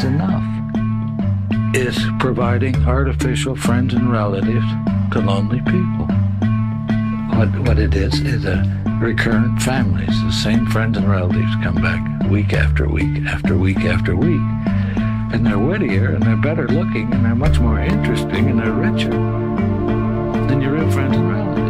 Is enough. It's providing artificial friends and relatives to lonely people. What, what it is, is a recurrent families. The same friends and relatives come back week after week after week after week. And they're wittier and they're better looking and they're much more interesting and they're richer than your real friends and relatives.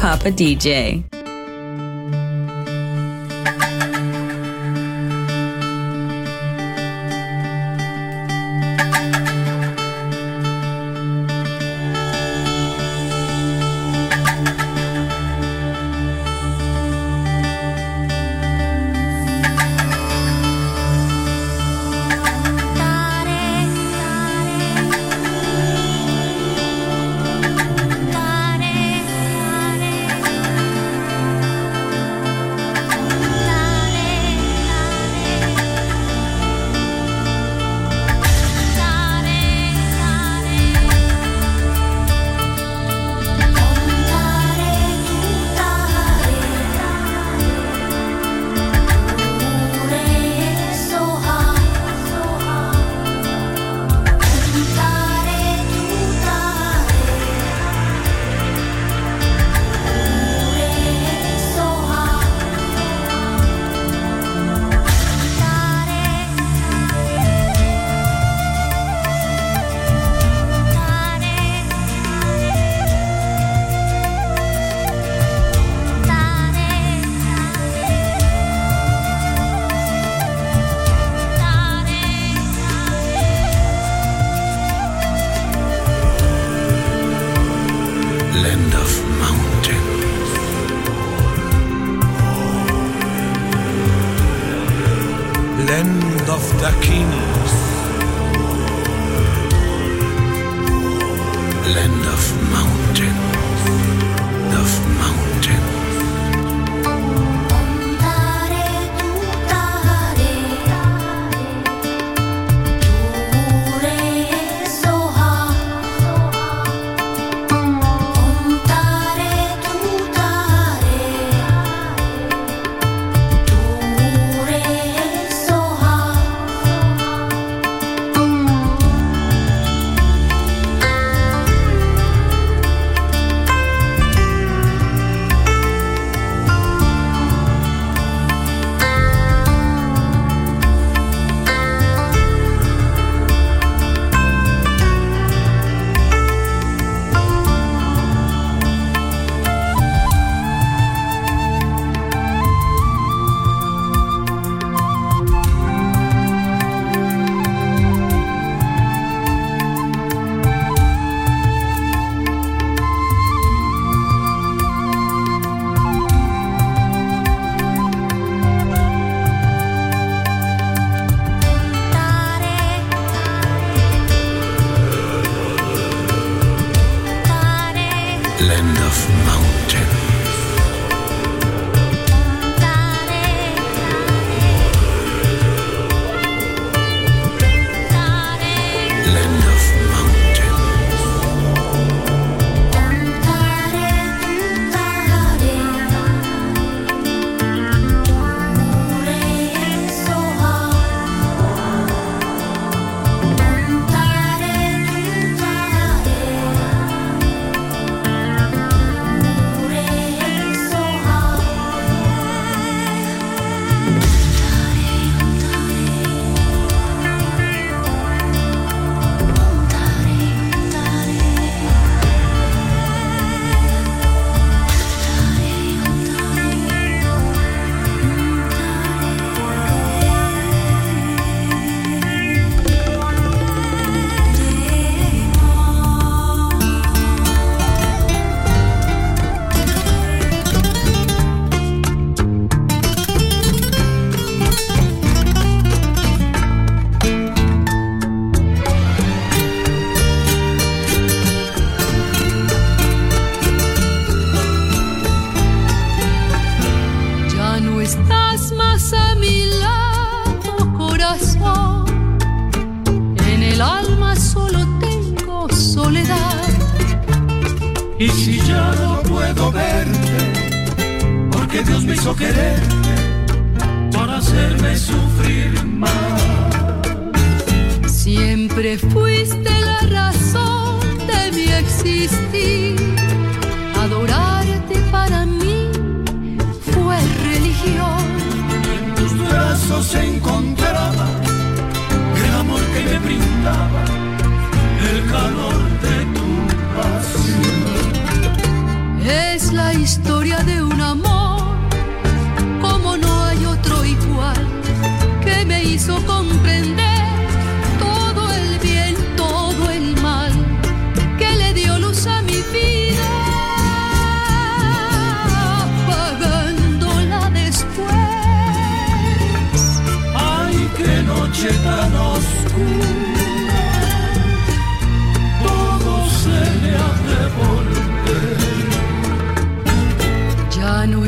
Papa DJ. Land of mountain. En tus brazos se encontraba el amor que me brindaba, el calor de tu pasión. Es la historia de un amor como no hay otro igual que me hizo con